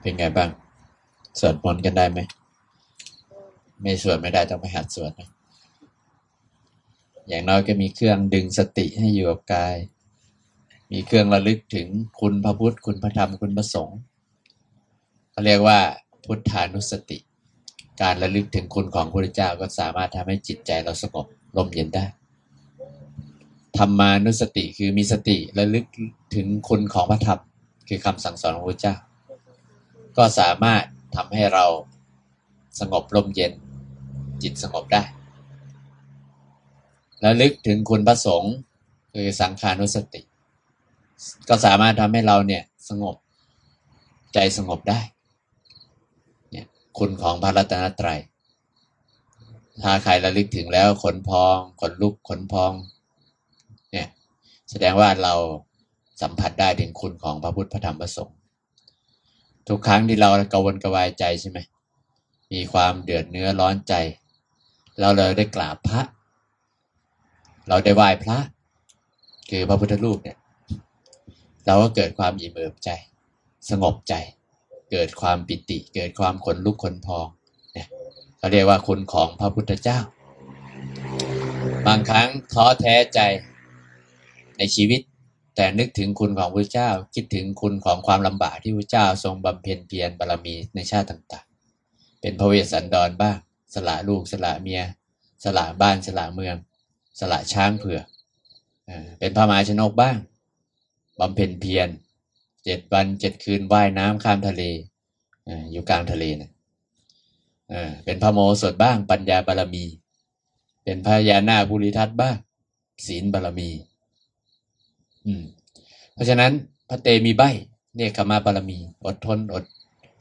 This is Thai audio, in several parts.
เป็นไงบ้าง สวดมนต์กันได้ไหม ไม่สวดไม่ได้ต้องไปหัดสวดนะ อย่างน้อยก็มีเครื่องดึงสติให้อยู่กับกาย มีเครื่องระลึกถึงคุณพระพุทธ คุณพระธรรม คุณพระสงฆ์เขาเรียกว่าพุทธานุสติ การระลึกถึงคุณของพระเจ้าก็สามารถทำให้จิตใจเราสงบลมเย็นได้ธรรมานุสติคือมีสติระลึกถึงคุณของพระธรรมคือคำสั่งสอนของพระเจ้า ก็สามารถทำให้เราสงบลมเย็น จิตสงบได้ระลึกถึงคุณพระสงฆ์คือสังขานุสติ ก็สามารถทำให้เราเนี่ยสงบใจสงบได้เนี่ยคุณของพระรัตนตรัยถ้าใครระลึกถึงแล้วขนพองขนลุกขนพองเนี่ยแสดงว่าเราสัมผัสได้ถึงคุณของพระพุทธพระธรรมพระสงฆ์ ทุกครั้งที่เรากระวนกระวายใจใช่ไหมมีความเดือดเนื้อร้อนใจ เราเลยได้กราบพระ เราได้ไหว้พระ คือพระพุทธรูปเนี่ย เราก็เกิดความอิ่มเอิบใจ สงบใจ เกิดความปิติ เกิดความขนลุกขนพองเนี่ยเขาเรียกว่าคุณของพระพุทธเจ้า บางครั้งท้อแท้ใจในชีวิต แต่นึกถึงคุณของพระเจ้าคิดถึงคุณของความลำบากที่พระเจ้าทรงบำเพ็ญเพียรบารมีในชาติต่างๆ เป็นพระเวสสันดรบ้าง สละลูกสละเมีย สละบ้านสละเมือง สละช้างเผือกเป็นพระมหาชนกบ้างบำเพ็ญเพียรเจ็ดวันเจ็ดคืนว่ายน้ำข้ามทะเลอยู่กลางทะเลนะเป็นพระโมสถบ้างปัญญาบารมี เป็นพระยานาภูริทัตบ้างศีลบารมี อืม เพราะฉะนั้นพระเตมีใบเนี่ยขมาบารมี อดทนอด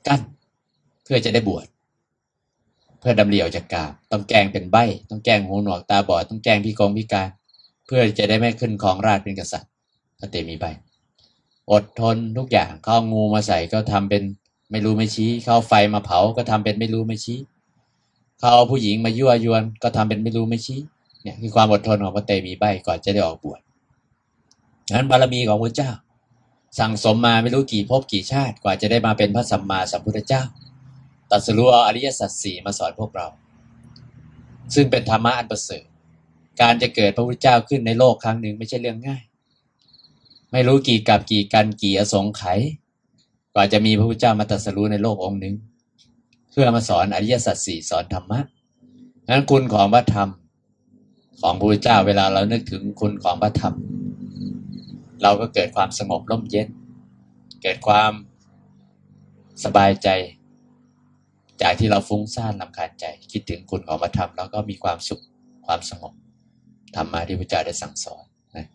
กั้น เพื่อจะได้บวชเพื่อดำเลียวจากกาบต้องแกงเป็นใบต้องแกงหูหนวกตาบอดต้องแกงพิกองพิการเพื่อจะได้ไม่ขึ้นของราชเป็นกษัตริย์ พระเตมีใบอดทนทุกอย่างเข้างูมาใส่ก็ทำเป็นไม่รู้ไม่ชี้เข้าไฟมาเผาก็ทำเป็นไม่รู้ไม่ชี้เขาเอาผู้หญิงมายั่วยวน ก็ทำเป็นไม่รู้ไม่ชี้เนี่ยคือความอดทนของพระเตมีใบก่อนจะได้ออกบวช นั้นบารมีของพระเจ้า สั่งสมมาไม่รู้กี่ภพกี่ชาติกว่าจะได้มาเป็นพระสัมมาสัมพุทธเจ้าตัดสรู้เอาอริยสัจสี่มาสอนพวกเรา ซึ่งเป็นธรรมะอันประเสริฐการจะเกิดพระพุทธเจ้าขึ้นในโลกครั้งหนึ่งไม่ใช่เรื่องง่าย ไม่รู้กี่กับกี่กันกี่อสงไขยกว่าจะมีพระพุทธเจ้ามาตรัสรู้ในโลกองค์หนึ่งเพื่อมาสอนอริยสัจสี่สอนธรรมะนั้นคุณของพระธรรม ของพระพุทธเจ้าเวลาเรานึกถึงคุณของพระธรรม เราก็เกิดความสงบร่มเย็น เกิดความสบายใจ จากที่เราฟุ้งซ่านลำคาญใจ คิดถึงคุณของพระธรรมแล้วก็มีความสุขความสงบธรรมะที่พระเจ้าได้สั่งสอนนะ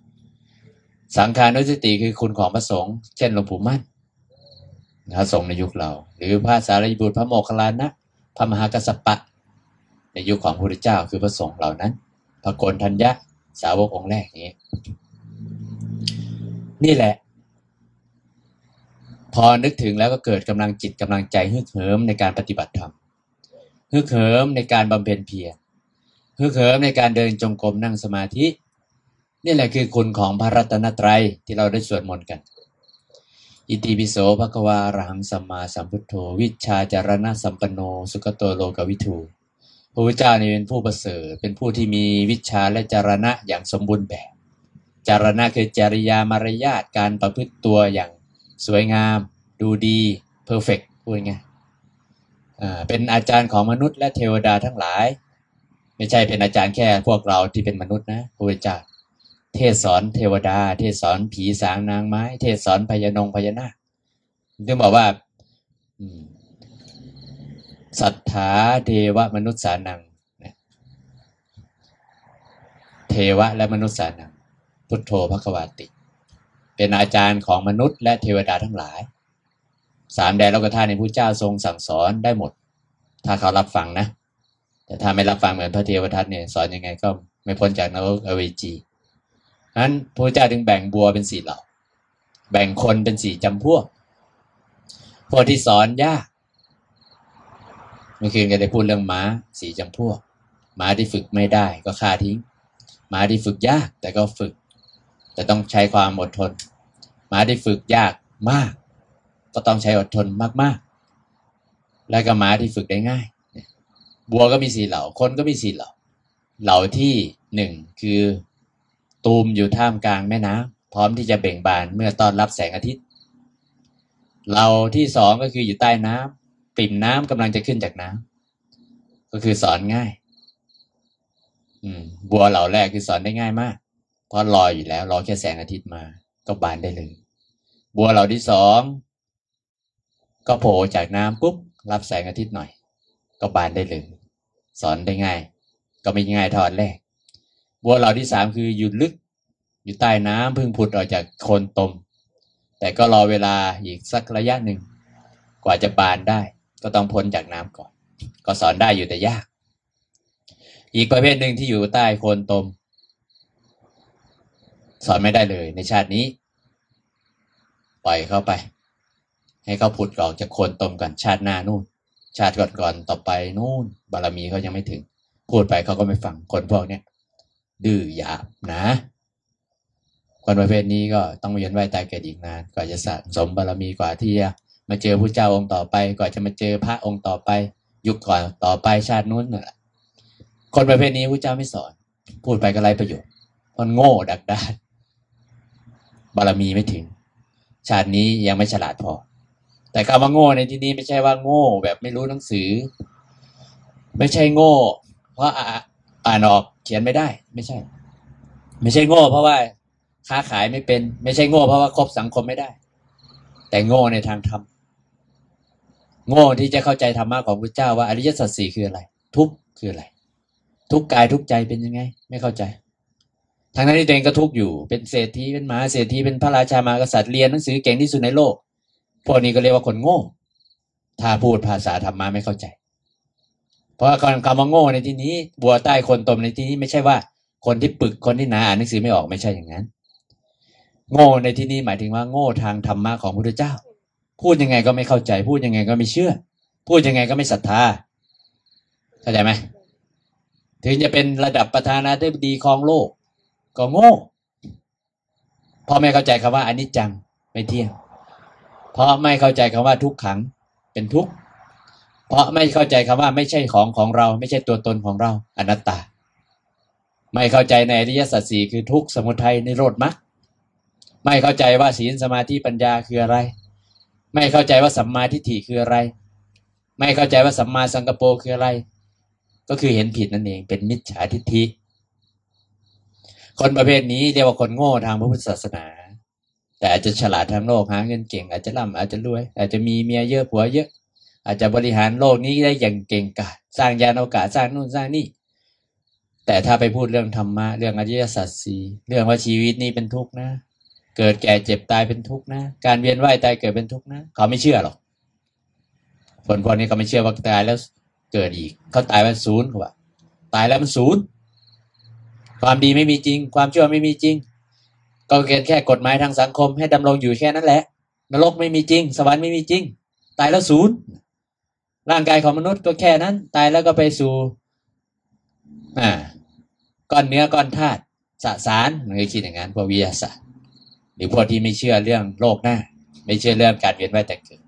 สังขานุสติคือคุณของพระสงฆ์เช่นหลวงปู่มั่นพระสงฆ์ในยุคเรา หรือพระสารีบุตรพระโมคคัลลานะพระมหากัสสปะ ในยุคของพระพุทธเจ้าคือพระสงฆ์เหล่านั้น พระโกนทัญญะสาวกองค์แรกนี้ นี่แหละ พอนึกถึงแล้วก็เกิดกำลังจิตกำลังใจฮึกเหิมในการปฏิบัติธรรมฮึกเหิมในการบำเพ็ญเพียรฮึกเหิมในการเดินจงกรมนั่งสมาธิ นี่แหละคือคุณของพระรัตนตรัยที่เราได้สวดมนต์กัน อิติปิโสภควารังสัมมาสัมพุทโธ วิชาจารณะสัมปันโน สุขโตโลกวิทูพระพุทธเจ้านี่เป็นผู้ประเสริฐเป็นผู้ที่มีวิชาและจารณะอย่างสมบูรณ์แบบ จารณะคือจริยามารยาทการประพฤติตัวอย่างสวยงาม ดูดีเพอร์เฟกพูดไงเป็นอาจารย์ของมนุษย์และเทวดาทั้งหลาย ไม่ใช่เป็นอาจารย์แค่พวกเราที่เป็นมนุษย์นะพระเจ้าเทศสอนเทวดา เทศสอนผีสางนางไม้ เทศสอนพญานงพญานาคจึงบอกว่าสัทธาเทวมนุษย์สานังเทวะและมนุษย์สานัง พุทโธพระกวาติ เป็นอาจารย์ของมนุษย์และเทวดาทั้งหลายสามแดนโลกธาตุในพระเจ้าทรงสั่งสอนได้หมด ถ้าเขารับฟังนะ แต่ถ้าไม่รับฟังเหมือนพระเทวทัตเนี่ยสอนยังไงก็ไม่พ้นจากนรกอเวจีนั้นพระเจ้าจึงแบ่งบัวเป็นสี่เหล่า แบ่งคนเป็นสี่จำพวก พวกที่สอนยากเมื่อคืนก็ได้พูดเรื่องม้าสี่จำพวก ม้าที่ฝึกไม่ได้ก็ฆ่าทิ้ง ม้าที่ฝึกยากแต่ก็ฝึก แต่ต้องใช้ความอดทนหมาที่ฝึกยากมาก ก็ต้องใช้อดทนมากๆ และก็หมาที่ฝึกได้ง่าย บัวก็มีสี่เหล่าคนก็มีสี่เหล่าเหล่าที่หนึ่งคือตูมอยู่ท่ามกลางแม่น้ำพร้อมที่จะเบ่งบานเมื่อตอนรับแสงอาทิตย์ เหล่าที่สองก็คืออยู่ใต้น้ำปิ่มน้ำกำลังจะขึ้นจากน้ำก็คือสอนง่าย อืมบัวเหล่าแรกคือสอนได้ง่ายมาก ราะรออยู่แล้วรอแค่แสงอาทิตย์มา ก็บานได้เลย บัวเหล่าที่สองก็โผล่จากน้ำปุ๊บรับแสงอาทิตย์หน่อย ก็บานได้เลย สอนได้ง่าย ก็ไม่ง่ายทอดแรกบัวเหล่าที่สามคืออยู่ลึก อยู่ใต้น้ำเพิ่งผุดออกจากโคนตม แต่ก็รอเวลาอีกสักระยะหนึ่ง กว่าจะบานได้ ก็ต้องพ้นจากน้ำก่อน ก็สอนได้อยู่แต่ยาก อีกประเภทหนึ่งที่อยู่ใต้โคนตม สอนไม่ได้เลยในชาตินี้ ปล่อยเข้าไป ให้เขาผุดออกจากโคนตมก่อนชาติหน้านู่น ชาติก่อนๆต่อไปนู่น บารมีเขายังไม่ถึง พูดไปเขาก็ไม่ฟังคนพวกเนี้ยดื้อหยาบนะคนประเภทนี้ก็ต้องเวียนว่ายตายเกิดอีกนานกว่าจะสะสมบารมีกว่าที่จะมาเจอพระเจ้าองค์ต่อไปกว่าจะมาเจอพระองค์ต่อไป ยุคก่อนต่อไปชาตินู้นนั่นแหละคนประเภทนี้พระเจ้าไม่สอน พูดไปก็ไรประโยชน์มันโง่ดักดาน บารมีไม่ถึง ชาตินี้ยังไม่ฉลาดพอ แต่คำว่าโง่ในที่นี้ไม่ใช่ว่าโง่ แบบไม่รู้หนังสือ ไม่ใช่โง่ เพราะอ่านออกเขียนไม่ได้ ไม่ใช่ ไม่ใช่โง่ เพราะว่าค้าขายไม่เป็น ไม่ใช่โง่ เพราะว่าคบสังคมไม่ได้ แต่โง่ในทางธรรมโง่ที่จะเข้าใจธรรมะของพระเจ้าว่าอริยสัจสี่คืออะไร ทุกคืออะไร ทุกกายทุกใจเป็นยังไง ไม่เข้าใจ ทางนั้นที่ตัวเองก็ทุกอยู่ เป็นเศรษฐีเป็นมหาเศรษฐีเป็นพระราชามากษัตริย์เรียนหนังสือเก่งที่สุดในโลก พวกนี้ก็เรียกว่าคนโง่ ถ้าพูดภาษาธรรมะไม่เข้าใจ เพราะคำว่าโง่ในที่นี้ บัวใต้คนตมในที่นี้ไม่ใช่ว่า คนที่ปึกคนที่หนาอ่านหนังสือไม่ออกไม่ใช่อย่างนั้น โง่ในที่นี้หมายถึงว่าโง่ทางธรรมะของพระพุทธเจ้า พูดยังไงก็ไม่เข้าใจ พูดยังไงก็ไม่เชื่อ พูดยังไงก็ไม่ศรัทธาเข้าใจไหมถึงจะเป็นระดับประธานาธิบดีของโลก ก็โง่เพราะไม่เข้าใจคำว่าอนิจจังไม่เที่ยง เพราะไม่เข้าใจคำว่าทุกขังเป็นทุกข์เพราะไม่เข้าใจคำว่าไม่ใช่ของของเรา ไม่ใช่ตัวตนของเราอนัตตา ไม่เข้าใจในอริยสัจสี่คือทุกข์สมุทัยในโรดมรรคไม่เข้าใจว่าศีลสมาธิปัญญาคืออะไร ไม่เข้าใจว่าสัมมาทิฏฐิคืออะไร ไม่เข้าใจว่าสัมมาสังกปรคืออะไร ก็คือเห็นผิดนั่นเองเป็นมิจฉาทิฏฐิ คนประเภทนี้เรียกว่าคนโง่ทางพระพุทธศาสนา แต่อาจจะฉลาดทางโลกหาเงินเก่ง อาจจะร่ำอาจจะรวย อาจจะมีเมียเยอะผัวเยอะ อาจจะบริหารโลกนี้ได้อย่างเก่งกาจสร้างยานอวกาศสร้างนู่นสร้างนี่แต่ถ้าไปพูดเรื่องธรรมะเรื่องอริยสัจสี่เรื่องว่าชีวิตนี้เป็นทุกข์นะ เกิดแก่เจ็บตายเป็นทุกข์นะ การเวียนว่ายตายเกิดเป็นทุกข์นะ เขาไม่เชื่อหรอกคนพวกนี้เขาไม่เชื่อว่าตายแล้วเกิดอีก เขาตายเป็นศูนย์เขาว่าตายแล้วมันศูนย์ ความดีไม่มีจริง ความชั่วไม่มีจริง ก็เกิดแค่กฎหมายทางสังคม ให้ดำรงอยู่แค่นั้นแหละ นรกไม่มีจริง สวรรค์ไม่มีจริง ตายแล้วศูนย์ร่างกายของมนุษย์ก็แค่นั้น ตายแล้วก็ไปสู่อ่าก้อนเนื้อก้อนธาตุสสารมันก็คิดอย่างนั้นพวกวิทยาศาสตร์ หรือพวกที่ไม่เชื่อเรื่องโลกหน้า ไม่เชื่อเรื่องการเวียนว่ายแต่เกิด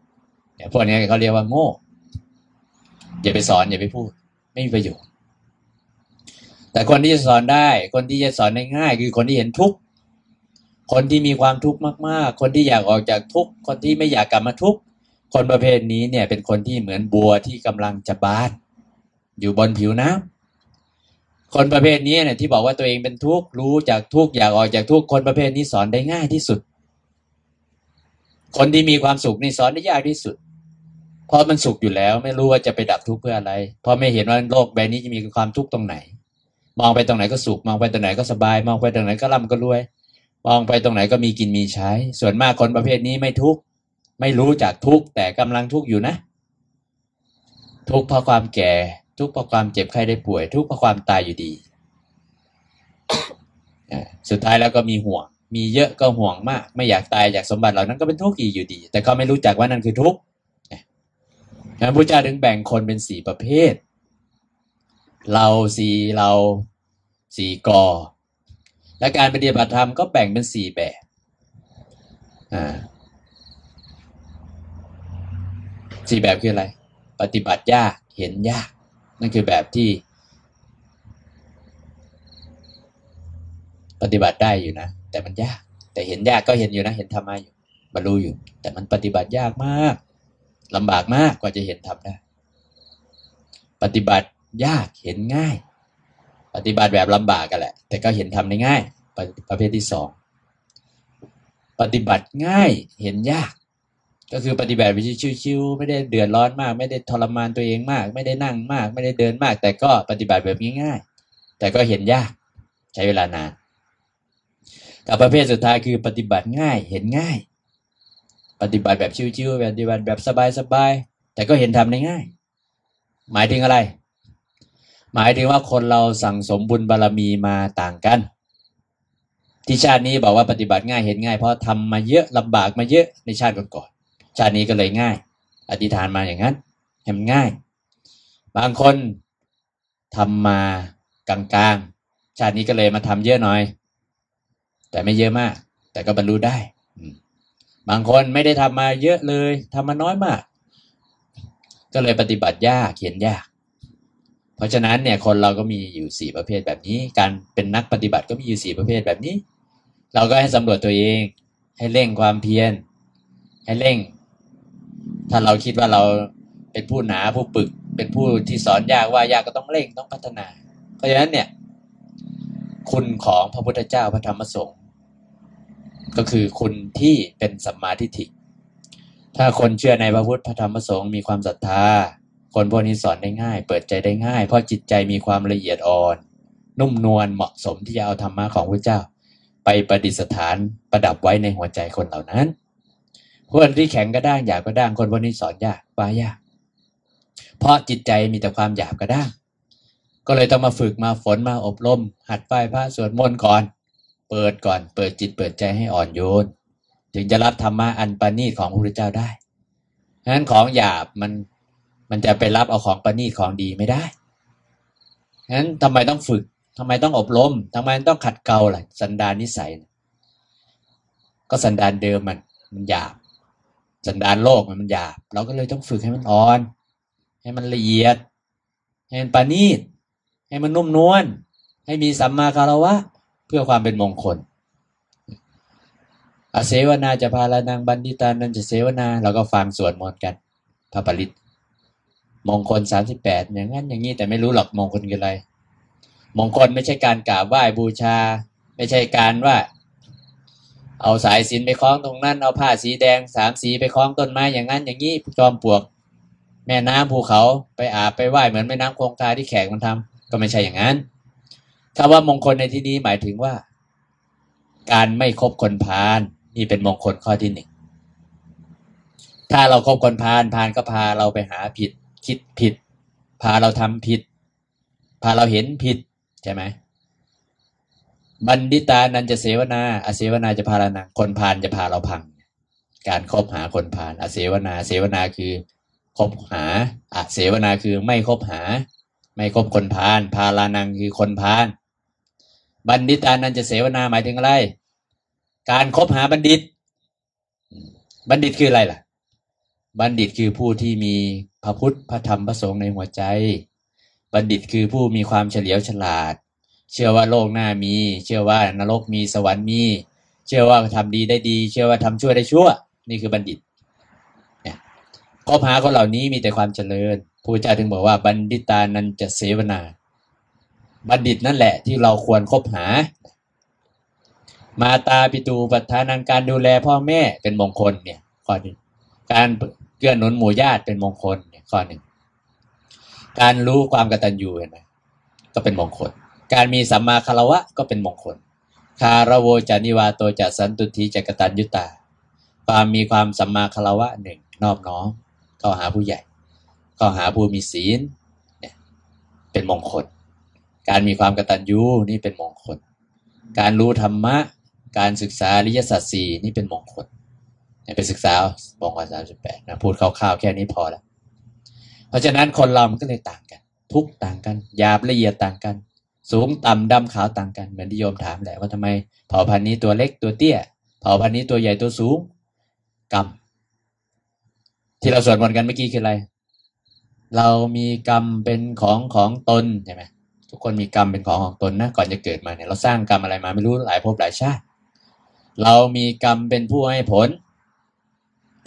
เนี่ยพวกนี้เขาเรียกว่าโง่อย่าไปสอนอย่าไปพูด ไม่มีประโยชน์ แต่คนที่จะสอนได้ คนที่จะสอนได้ง่ายคือคนที่เห็นทุกข์คนที่มีความทุกข์มากๆ คนที่อยากออกจากทุกข์คนที่ไม่อยากกลับมาทุกข์คนประเภทนี้เนี่ยเป็นคนที่เหมือนบัวที่กำลังจะบาน อยู่บนผิวน้ำคนประเภทนี้เนี่ยที่บอกว่าตัวเองเป็นทุกข์รู้จากทุกข์อยากออกจากทุกข์คนประเภทนี้สอนได้ง่ายที่สุด คนที่มีความสุขนี่สอนได้ยากที่สุด เพราะมันสุขอยู่แล้ว ไม่รู้ว่าจะไปดับทุกข์เพื่ออะไร เพราะไม่เห็นว่าโลกใบนี้จะมีความทุกข์ตรงไหน มองไปตรงไหนก็สุขมองไปตรงไหนก็สบาย มองไปตรงไหนก็ร่ำก็รวย มองไปตรงไหนก็มีกินมีใช้ ส่วนมากคนประเภทนี้ไม่ทุกข์ไม่รู้จักทุกข์แต่กำลังทุกข์อยู่นะ ทุกข์เพราะความแก่ ทุกข์เพราะความเจ็บไข้ได้ป่วย ทุกข์เพราะความตายอยู่ดีสุดท้ายแล้วก็มีห่วง มีเยอะก็ห่วงมาก ไม่อยากตายอยากสมบัติเหล่านั้นก็เป็นทุกข์อีกอยู่ดี แต่เขาไม่รู้จักว่านั่นคือทุกข์พระพุทธเจ้าถึงแบ่งคนเป็นสี่ประเภท เราสี่เราสี่กอ และการปฏิบัติธรรมก็แบ่งเป็นสี่แบบสี่แบบคืออะไร ปฏิบัติยากเห็นยาก นั่นคือแบบที่ ปฏิบัติได้อยู่นะ แต่มันยาก แต่เห็นยากก็เห็นอยู่นะ เห็นธรรมะอยู่บรรลุอยู่ แต่มันปฏิบัติยากมากลำบากมากกว่าจะเห็นทำได้ ปฏิบัติ ยากเห็นง่าย ปฏิบัติแบบลำบากกันแหละ แต่ก็เห็นทำได้ง่าย ประเภทที่สองปฏิบัติง่ายเห็นยาก ก็คือปฏิบัติไปชิวๆไม่ได้เดือดร้อนมาก ไม่ได้ทรมานตัวเองมาก ไม่ได้นั่งมาก ไม่ได้เดินมาก แต่ก็ปฏิบัติแบบง่ายๆแต่ก็เห็นยากใช้เวลานานกับประเภทสุดท้ายคือปฏิบัติง่ายเห็นง่าย ปฏิบัติแบบชิวๆปฏิบัติแบบสบายๆแต่ก็เห็นทำได้ง่าย หมายถึงอะไร หมายถึงว่าคนเราสั่งสมบุญบารรมีมาต่างกัน ที่ชาตินี้บอกว่าปฏิบัติง่ายเห็นง่าย เพราะทำมาเยอะลำบากมาเยอะในชาติก่อนๆชาตินี้ก็เลยง่าย อธิษฐานมาอย่างนั้นเห็นง่าย บางคนทำมากลางๆ ชาตินี้ก็เลยมาทำเยอะหน่อย แต่ไม่เยอะมาก แต่ก็บรรลุได้ บางคนไม่ได้ทำมาเยอะเลยทำมาน้อยมาก ก็เลยปฏิบัติยากเขียนยาก เพราะฉะนั้นเนี่ยคนเราก็มีอยู่สี่ประเภทแบบนี้ การเป็นนักปฏิบัติก็มีอยู่สี่ประเภทแบบนี้ เราก็ให้สำรวจตัวเอง ให้เร่งความเพียรให้เร่ง ถ้าเราคิดว่าเราเป็นผู้หนาผู้ปึก เป็นผู้ที่สอนยากว่ายากก็ต้องเร่งต้องพัฒนา เพราะฉะนั้นเนี่ยคุณของพระพุทธเจ้าพระธรรมสงฆ์ก็คือคุณที่เป็นสัมมาทิฏฐิถ้าคนเชื่อในพระพุทธพระธรรมสงฆ์มีความศรัทธา คนพวกนี้สอนได้ง่าย เปิดใจได้ง่าย เพราะจิตใจมีความละเอียดอ่อน นุ่มนวลเหมาะสมที่จะเอาธรรมะของพระเจ้า ไปประดิษฐานประดับไว้ในหัวใจคนเหล่านั้นคนที่แข็งกระด้างหยาบกระด้างคนพวกนี้สอนยากว่ายากเพราะจิตใจมีแต่ความหยาบกระด้างก็เลยต้องมาฝึกมาฝนมาอบรม หัดไหว้พระสวดมนต์ก่อน เปิดก่อนเปิดจิตเปิดใจให้อ่อนโยน ถึงจะรับธรรมะอันประณีตของพระพุทธเจ้าได้ฉะนั้นของหยาบมัน มันจะไปรับเอาของประณีตของดีไม่ได้ฉะนั้นทำไมต้องฝึกทำไมต้องอบรมทำไมต้องขัดเกลาล่ะ สันดานนิสัย ก็สันดานเดิมมัน มันหยาบ สันดานโลกมันมันหยาบ เราก็เลยต้องฝึกให้มันอ่อน ให้มันละเอียด ให้มันปานีต ให้มันนุ่มนวล ให้มีสัมมาคารวะ เพื่อความเป็นมงคลอาเสวนาจะพาลานางบันดิตานันจะเสวนา เราก็ฟังสวดมนต์กันพระปริต มงคลสามสิบแปดอย่างนั้นอย่างนี้แต่ไม่รู้หรอกมงคลคืออะไร มงคลไม่ใช่การกราบไหว้บูชา ไม่ใช่การว่า เอาสายสินไปคล้องตรงนั้น เอาผ้าสีแดงสามสีไปคล้องต้นไม้อย่างนั้นอย่างนี้จอมปลวก แม่น้ำภูเขาไปอาบไปไหว้เหมือนแม่น้ำคงคาที่แขกมันทำก็ไม่ใช่อย่างนั้นคำว่ามงคลในที่นี้หมายถึงว่า การไม่คบคนพาลนี่เป็นมงคลข้อที่หนึ่งถ้าเราครบคนพาลพาลก็พาเราไปหาผิด คิดผิด พาเราทำผิด พาเราเห็นผิดใช่ไหมบัณฑิตานันจะเสวนาอาเสวนาจะพาเรานังคนพาลจะพาเราพัง การคบหาคนพาลอาเสวนาเสวนาคือคบหาอาเสวนาคือไม่คบหา ไม่คบคนพาลพาลานังคือคนพาลบัณฑิตานันจะเสวนาหมายถึงอะไร การคบหาบัณฑิต บัณฑิตคืออะไรล่ะ บัณฑิตคือผู้ที่มีพระพุทธพระธรรมพระสงฆ์ในหัวใจ บัณฑิตคือผู้มีความเฉลียวฉลาด เชื่อว่าโลกหน้ามี เชื่อว่านรกมีสวรรค์มี เชื่อว่าทำดีได้ดี เชื่อว่าทำชั่วได้ชั่ว นี่คือบัณฑิตเนี่ยคบหาคนเหล่านี้มีแต่ความเจริญพระเจ้าถึงบอกว่าบัณฑิตานันจะเสวนา บัณฑิตนั่นแหละที่เราควรคบหา มาตาปิตูปัฏฐานังการดูแลพ่อแม่เป็นมงคลเนี่ยข้อหนึ่งการ เกื้อหนุนหมู่ญาติเป็นมงคลเนี่ยข้อหนึ่ง การรู้ความกตัญญูเห็นไหมก็เป็นมงคล การมีสัมมาคารวะก็เป็นมงคล คารโวจานิวาโตจัสันตุทีจักตัญยุตา ความมีความสัมมาคารวะหนึ่งนอบน้อมเข้าหาผู้ใหญ่ เข้าหาผู้มีศีลเนี่ยเป็นมงคล การมีความกตัญญูนี่เป็นมงคล การรู้ธรรมะ การศึกษาริยสัจสี่นี่เป็นมงคล ไปศึกษาบงการสามสิบแปดนะพูดคร่าวๆแค่นี้พอแล้วเพราะฉะนั้นคนเรามันก็เลยต่างกัน ทุกต่างกันหยาบละเอียดต่างกัน สูงต่ำดำขาวต่างกันเหมือนที่โยมถามแหละว่าทำไมเผ่าพันธุ์นี้ตัวเล็กตัวเตี้ย เผ่าพันธุ์นี้ตัวใหญ่ตัวสูงกรรมที่เราสวดมนต์กันเมื่อกี้คืออะไร เรามีกรรมเป็นของของตนใช่ไหมทุกคนมีกรรมเป็นของของตนนะก่อนจะเกิดมาเนี่ยเราสร้างกรรมอะไรมาไม่รู้หลายภพหลายชาติ เรามีกรรมเป็นผู้ให้ผล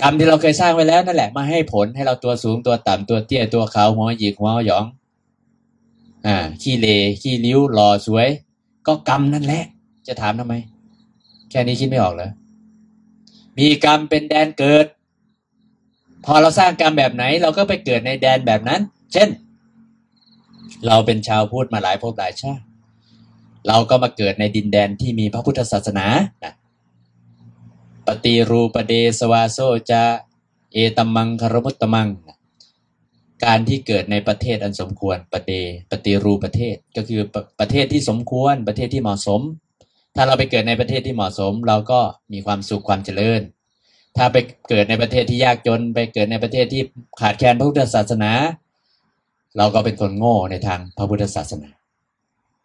กรรมที่เราเคยสร้างไว้แล้วนั่นแหละมาให้ผลให้เราตัวสูงตัวต่ำตัวเตี้ยตัวขาวหัวหยิกหัวหยอง อ่า ขี้เลขี้ริ้วหล่อสวย ก็กรรมนั่นแหละ จะถามทำไม แค่นี้คิดไม่ออกเหรอมีกรรมเป็นแดนเกิด พอเราสร้างกรรมแบบไหน เราก็ไปเกิดในแดนแบบนั้น เช่น เราเป็นชาวพุทธมาหลายภพหลายชาติเราก็มาเกิดในดินแดนที่มีพระพุทธศาสนานะ ปฏิรูปเดสวาโซจะเอตมังคารมุตตมัง การที่เกิดในประเทศอันสมควรปเดปฏิรูประเทศก็คือประประเทศที่สมควรประเทศที่เหมาะสม ถ้าเราไปเกิดในประเทศที่เหมาะสม เราก็มีความสุขความเจริญ ถ้าไปเกิดในประเทศที่ยากจน ไปเกิดในประเทศที่ขาดแคลนพระพุทธศาสนา เราก็เป็นคนโง่ในทางพระพุทธศาสนา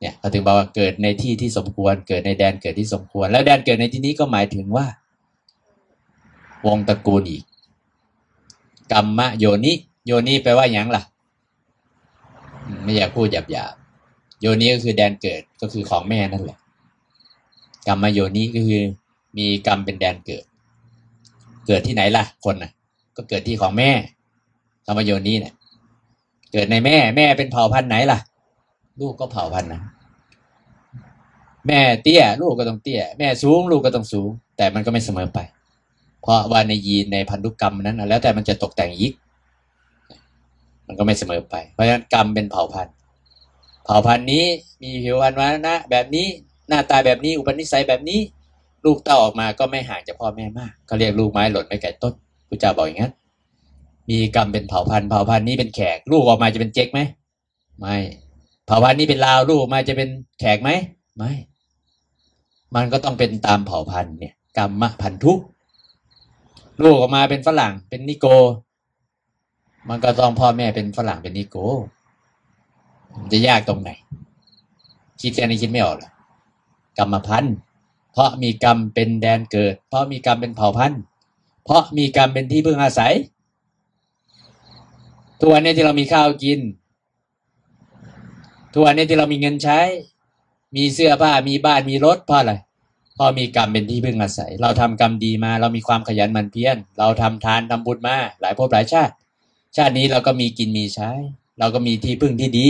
เนี่ยเขาถึงบอกว่าเกิดในที่ที่สมควร เกิดในแดนเกิดที่สมควร แล้วแดนเกิดในที่นี้ก็หมายถึงว่า วงตระกูลอีก กรรมะโยนิ โยนิแปลว่าหยังล่ะ ไม่อยากพูดหยาบหยาบโยนิก็คือแดนเกิดก็คือของแม่นั่นแหละ กรรมโยนิก็คือ มีกรรมเป็นแดนเกิด เกิดที่ไหนล่ะ คนน่ะ ก็เกิดที่ของแม่กรรมโยนิเนี่ยเกิดในแม่ แม่เป็นเผ่าพันธุ์ไหนล่ะ ลูกก็เผ่าพันธุ์นะแม่เตี้ย ลูกก็ต้องเตี้ย แม่สูง ลูกก็ต้องสูง แต่มันก็ไม่เสมอไป เพราะว่าในยีนในพันธุกรรมนั้นแล้วแต่มันจะตกแต่งยิก มันก็ไม่เสมอไป เพราะฉะนั้นกรรมเป็นเผ่าพันธุ์ เผ่าพันธุ์นี้มีผิวพรรณวันนะแบบนี้หน้าตาแบบนี้อุปนิสัยแบบนี้ ลูกเต้าออกมาก็ไม่ห่างจากพ่อแม่มากเขาเรียกลูกไม้หล่นไม่ไกลต้นพระเจ้าบอกอย่างนั้นมีกรรมเป็นเผ่าพันธุ์เผ่าพันธุ์นี้เป็นแขก ลูกออกมาจะเป็นเจ๊กไหมไม่เผ่าพันธุ์นี้เป็นลาวลูกออกมาจะเป็นแขกไหมไม่ มันก็ต้องเป็นตามเผ่าพันธุ์เนี่ยกรรมพันธุ ลูกออกมาเป็นฝรั่งเป็นนิโก มันก็ต้องพ่อแม่เป็นฝรั่งเป็นนิโกมันจะยากตรงไหน คิดแค่นี้คิดไม่ออกหรอกรรมพันธุ์เพราะมีกรรมเป็นแดนเกิด เพราะมีกรรมเป็นเผ่าพันธุ์ เพราะมีกรรมเป็นที่พึ่งอาศัยทุกวันนี้ที่เรามีข้าวกินทุกวันนี้ที่เรามีเงินใช้ มีเสื้อผ้ามีบ้านมีรถเพราะอะไร เพรามีกรรมเป็นที่พึ่งอาศัย เราทำกรรมดีมา เรามีความขยันหมั่นเพียร เราทำทานทำบุญมา หลายภพหลายชาติ ชาตินี้เราก็มีกินมีใช้ เราก็มีที่พึ่งที่ดี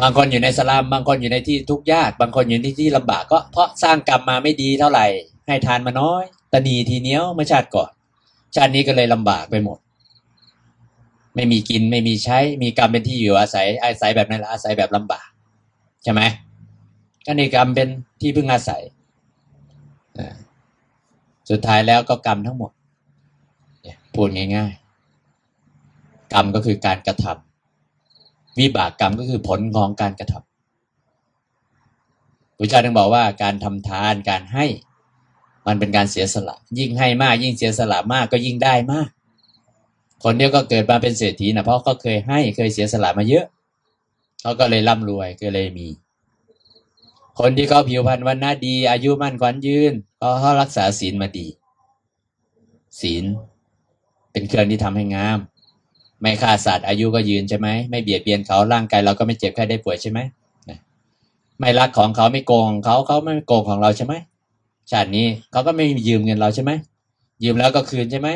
บางคนอยู่ในสลาม บางคนอยู่ในที่ทุกข์ยาก บางคนอยู่ในที่ลำบากก็เพราะสร้างกรรมมาไม่ดีเท่าไหร่ ให้ทานมาน้อย ตนีทีเนี้ยวเมื่อชาติก่อน ชาตินี้ก็เลยลำบากไปหมด ไม่มีกินไม่มีใช้ มีกรรมเป็นที่อยู่อาศัย อาศัยแบบนั้นละอาศัยแบบลำบาก ใช่ไหม ก็นี่กรรมเป็นที่พึ่งอาศัยสุดท้ายแล้วก็กรรมทั้งหมดพูดง่ายๆ กรรมก็คือการกระทำวิบากกรรมก็คือผลของการกระทำพระเจ้าถึงบอกว่าการทำทานการให้มันเป็นการเสียสละ ยิ่งให้มาก ยิ่งเสียสละมากก็ยิ่งได้มาก คนเดียวก็เกิดมาเป็นเศรษฐีนะเพราะเขาเคยให้เคยเสียสละมาเยอะเขาก็เลยร่ำรวยก็เลยมี คนที่เขาผิวพรรณวันหน้าดี อายุมั่นขวัญยืนเพราเขารักษาศีลมาดี ศีล เป็นเครื่องที่ทำให้งาม ไม่ฆ่าสัตว์อายุก็ยืนใช่ไหมไม่เบียดเบียนเขาร่างกายเราก็ไม่เจ็บแค่ได้ป่วยใช่ไหมไม่รักของเขาไม่โกงของเขาเขาไม่โกงของเราใช่ไหมชาตินี้เขาก็ไม่ยืมเงินเราใช่ไหมยืมแล้วก็คืนใช่ไหม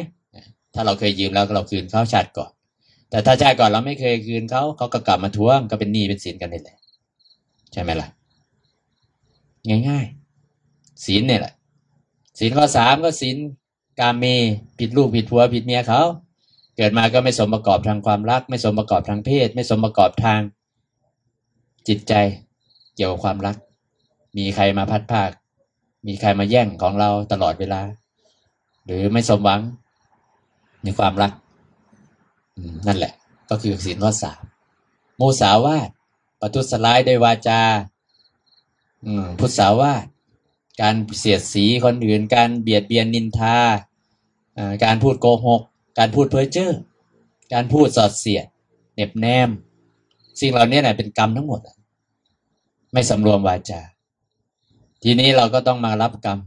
ถ้าเราเคยยืมแล้วเราคืนเขาชาติก่อน แต่ถ้าชาติก่อนเราไม่เคยคืนเขาเขาก็กลับมาทวงก็เป็นหนี้เป็นสินกันนี่แหละใช่ไหมล่ะ ง่ายๆศีลเนี่ยแหละศีลข้อสามก็ศีลกาเมผิดลูกผิดผัวผิดเมียเขาเกิดมาก็ไม่สมประกอบทางความรัก ไม่สมประกอบทางเพศ ไม่สมประกอบทางจิตใจเกี่ยวกับความรัก มีใครมาพัดภาค มีใครมาแย่งของเราตลอดเวลา หรือไม่สมหวังในความรักนั่นแหละ ก็คือศีลข้อสามมูสาวาทประทุษร้ายด้วยวาจา พุทธสาวาทการเสียดสีคนอื่น การเบียดเบียนนินทาการพูดโกหก การพูดเพ้อเจ้อการพูดสอดเสียดเน็บแนม สิ่งเหล่านี้นะเป็นกรรมทั้งหมด ไม่สำรวมวาจา ทีนี้เราก็ต้องมารับกรรม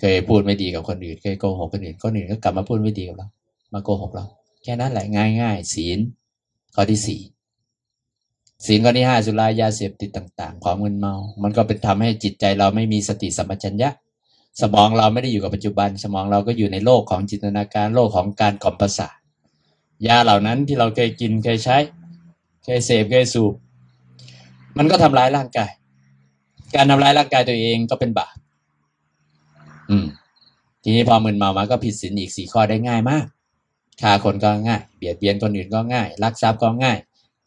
เคยพูดไม่ดีกับคนอื่น เคยโกหกคนอื่น คนอื่นก็กลับมาพูดไม่ดีกับเรา มาโกหกเรา แค่นั้นแหละง่ายง่ายศีลข้อที่สี่ ศีลข้อที่ห้าสุรายาเสพติดต่าง ๆ ของมึนเมา มันก็เป็นทำให้จิตใจเราไม่มีสติสัมปชัญญะ สมองเราไม่ได้อยู่กับปัจจุบัน สมองเราก็อยู่ในโลกของจินตนาการโลกของการกล่อมประสาทยาเหล่านั้นที่เราเคยกินเคยใช้ เคยเสพเคยสูบ มันก็ทำร้ายร่างกาย การทำร้ายร่างกายตัวเองก็เป็นบาปอืม ทีนี้พอมึนเมามาก็ผิดศีลอีกสี่ข้อได้ง่ายมากฆ่าคนก็ง่าย เบียดเบียนคนอื่นก็ง่ายลักทรัพย์ก็ง่าย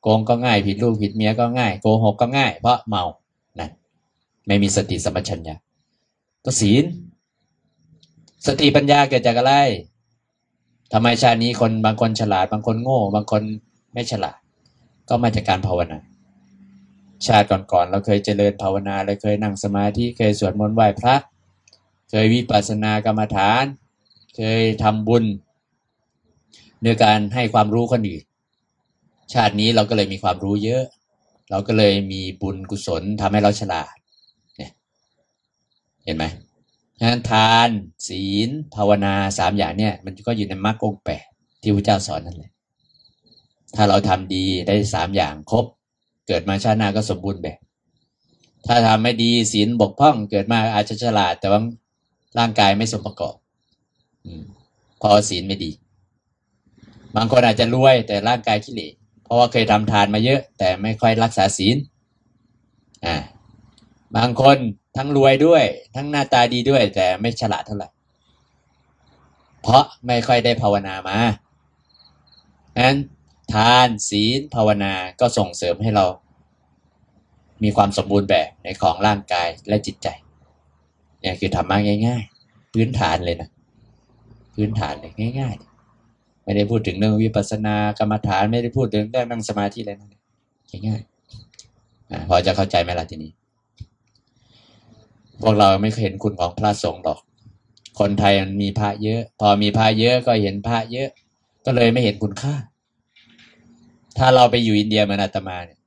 โกงก็ง่ายผิดลูกผิดเมียก็ง่ายโกหกก็ง่าย เพราะเมานั่นไม่มีสติสัมปชัญญะก็ศีล สติปัญญาเกิดจากอะไรทำไมชาตินี้คนบางคนฉลาด บางคนโง่ บางคนไม่ฉลาด ก็มาจากการภาวนา ชาติก่อนๆเราเคยเจริญภาวนาเราเคยนั่งสมาธิเคยสวดมนต์ไหว้พระ เคยวิปัสสนากรรมฐาน เคยทำบุญโดยการให้ความรู้คนอื่น ชาตินี้เราก็เลยมีความรู้เยอะ เราก็เลยมีบุญกุศลทำให้เราฉลาดเนี่ยเห็นไหมงานทานศีล ภาวนาสามอย่างเนี่ย มันก็อยู่ในมรรคองแปดที่พระเจ้าสอนนั่นแหละถ้าเราทำดีได้สามอย่างครบ เกิดมาชาติหน้าก็สมบูรณ์แบบ ถ้าทำไม่ดีศีลบกพร่อง เกิดมาอาจจะฉลาด แต่ว่าร่างกายไม่สมประกอบอพอศีลไม่ดี บางคนอาจจะรวยแต่ร่างกายขี้เหร่ เพราะว่าเคยทำทานมาเยอะ แต่ไม่ค่อยรักษาศีลอ่าบางคนทั้งรวยด้วย ทั้งหน้าตาดีด้วย แต่ไม่ฉลาดเท่าไหร่ เพราะไม่ค่อยได้ภาวนามางนั้นทานศีลภาวนาก็ส่งเสริมให้เรา มีความสมบูรณ์แบบในของร่างกายและจิตใจเนี่ยคือธรรมะง่าย ๆ พื้นฐานเลยนะ พื้นฐานเลยง่าย ๆ ไม่ได้พูดถึงเรื่องวิปัสสนากรรมฐานไม่ได้พูดถึงเรื่องนั่งสมาธิอะไรนั่นง่ายๆพอจะเข้าใจไหมล่ะทีนี้ พวกเราไม่เคยเห็นคุณของพระสงฆ์หรอก คนไทยมันมีพระเยอะ พอมีพระเยอะก็เห็นพระเยอะ ก็เลยไม่เห็นคุณค่า ถ้าเราไปอยู่อินเดียมานาตมาเนี่ย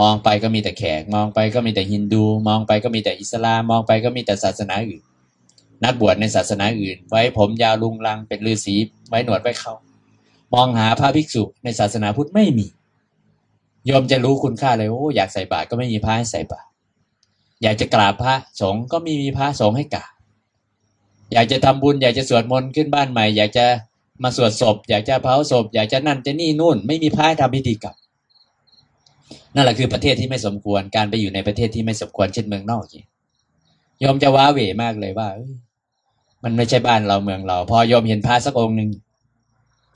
มองไปก็มีแต่แขก มองไปก็มีแต่ฮินดู มองไปก็มีแต่อิสลาม มองไปก็มีแต่ศาสนาอื่น นักบวชในศาสนาอื่น ไว้ผมยาวลุงลังเป็นฤาษีไว้หนวดไว้เขา มองหาพระภิกษุในศาสนาพุทธไม่มีโยมจะรู้คุณค่าเลยโอ้อยากใส่บาตรก็ไม่มีพระให้ใส่บาตรอยากจะกราบพระสงฆ์ก็ไม่มีพระสงฆ์ให้กราบอยากจะทำบุญอยากจะสวดมนต์ขึ้นบ้านใหม่ อยากจะมาสวดศพ อยากจะเผาศพ อยากจะนั่นจะนี่นู่น ไม่มีพระให้ทำพิธีกรรมนั่นแหละคือประเทศที่ไม่สมควรการไปอยู่ในประเทศที่ไม่สมควรเช่นเมืองนอกอย่างยมจะว้าเหวมากเลยว่า มันไม่ใช่บ้านเราเมืองเรา พอโยมเห็นพระสักองค์หนึ่ง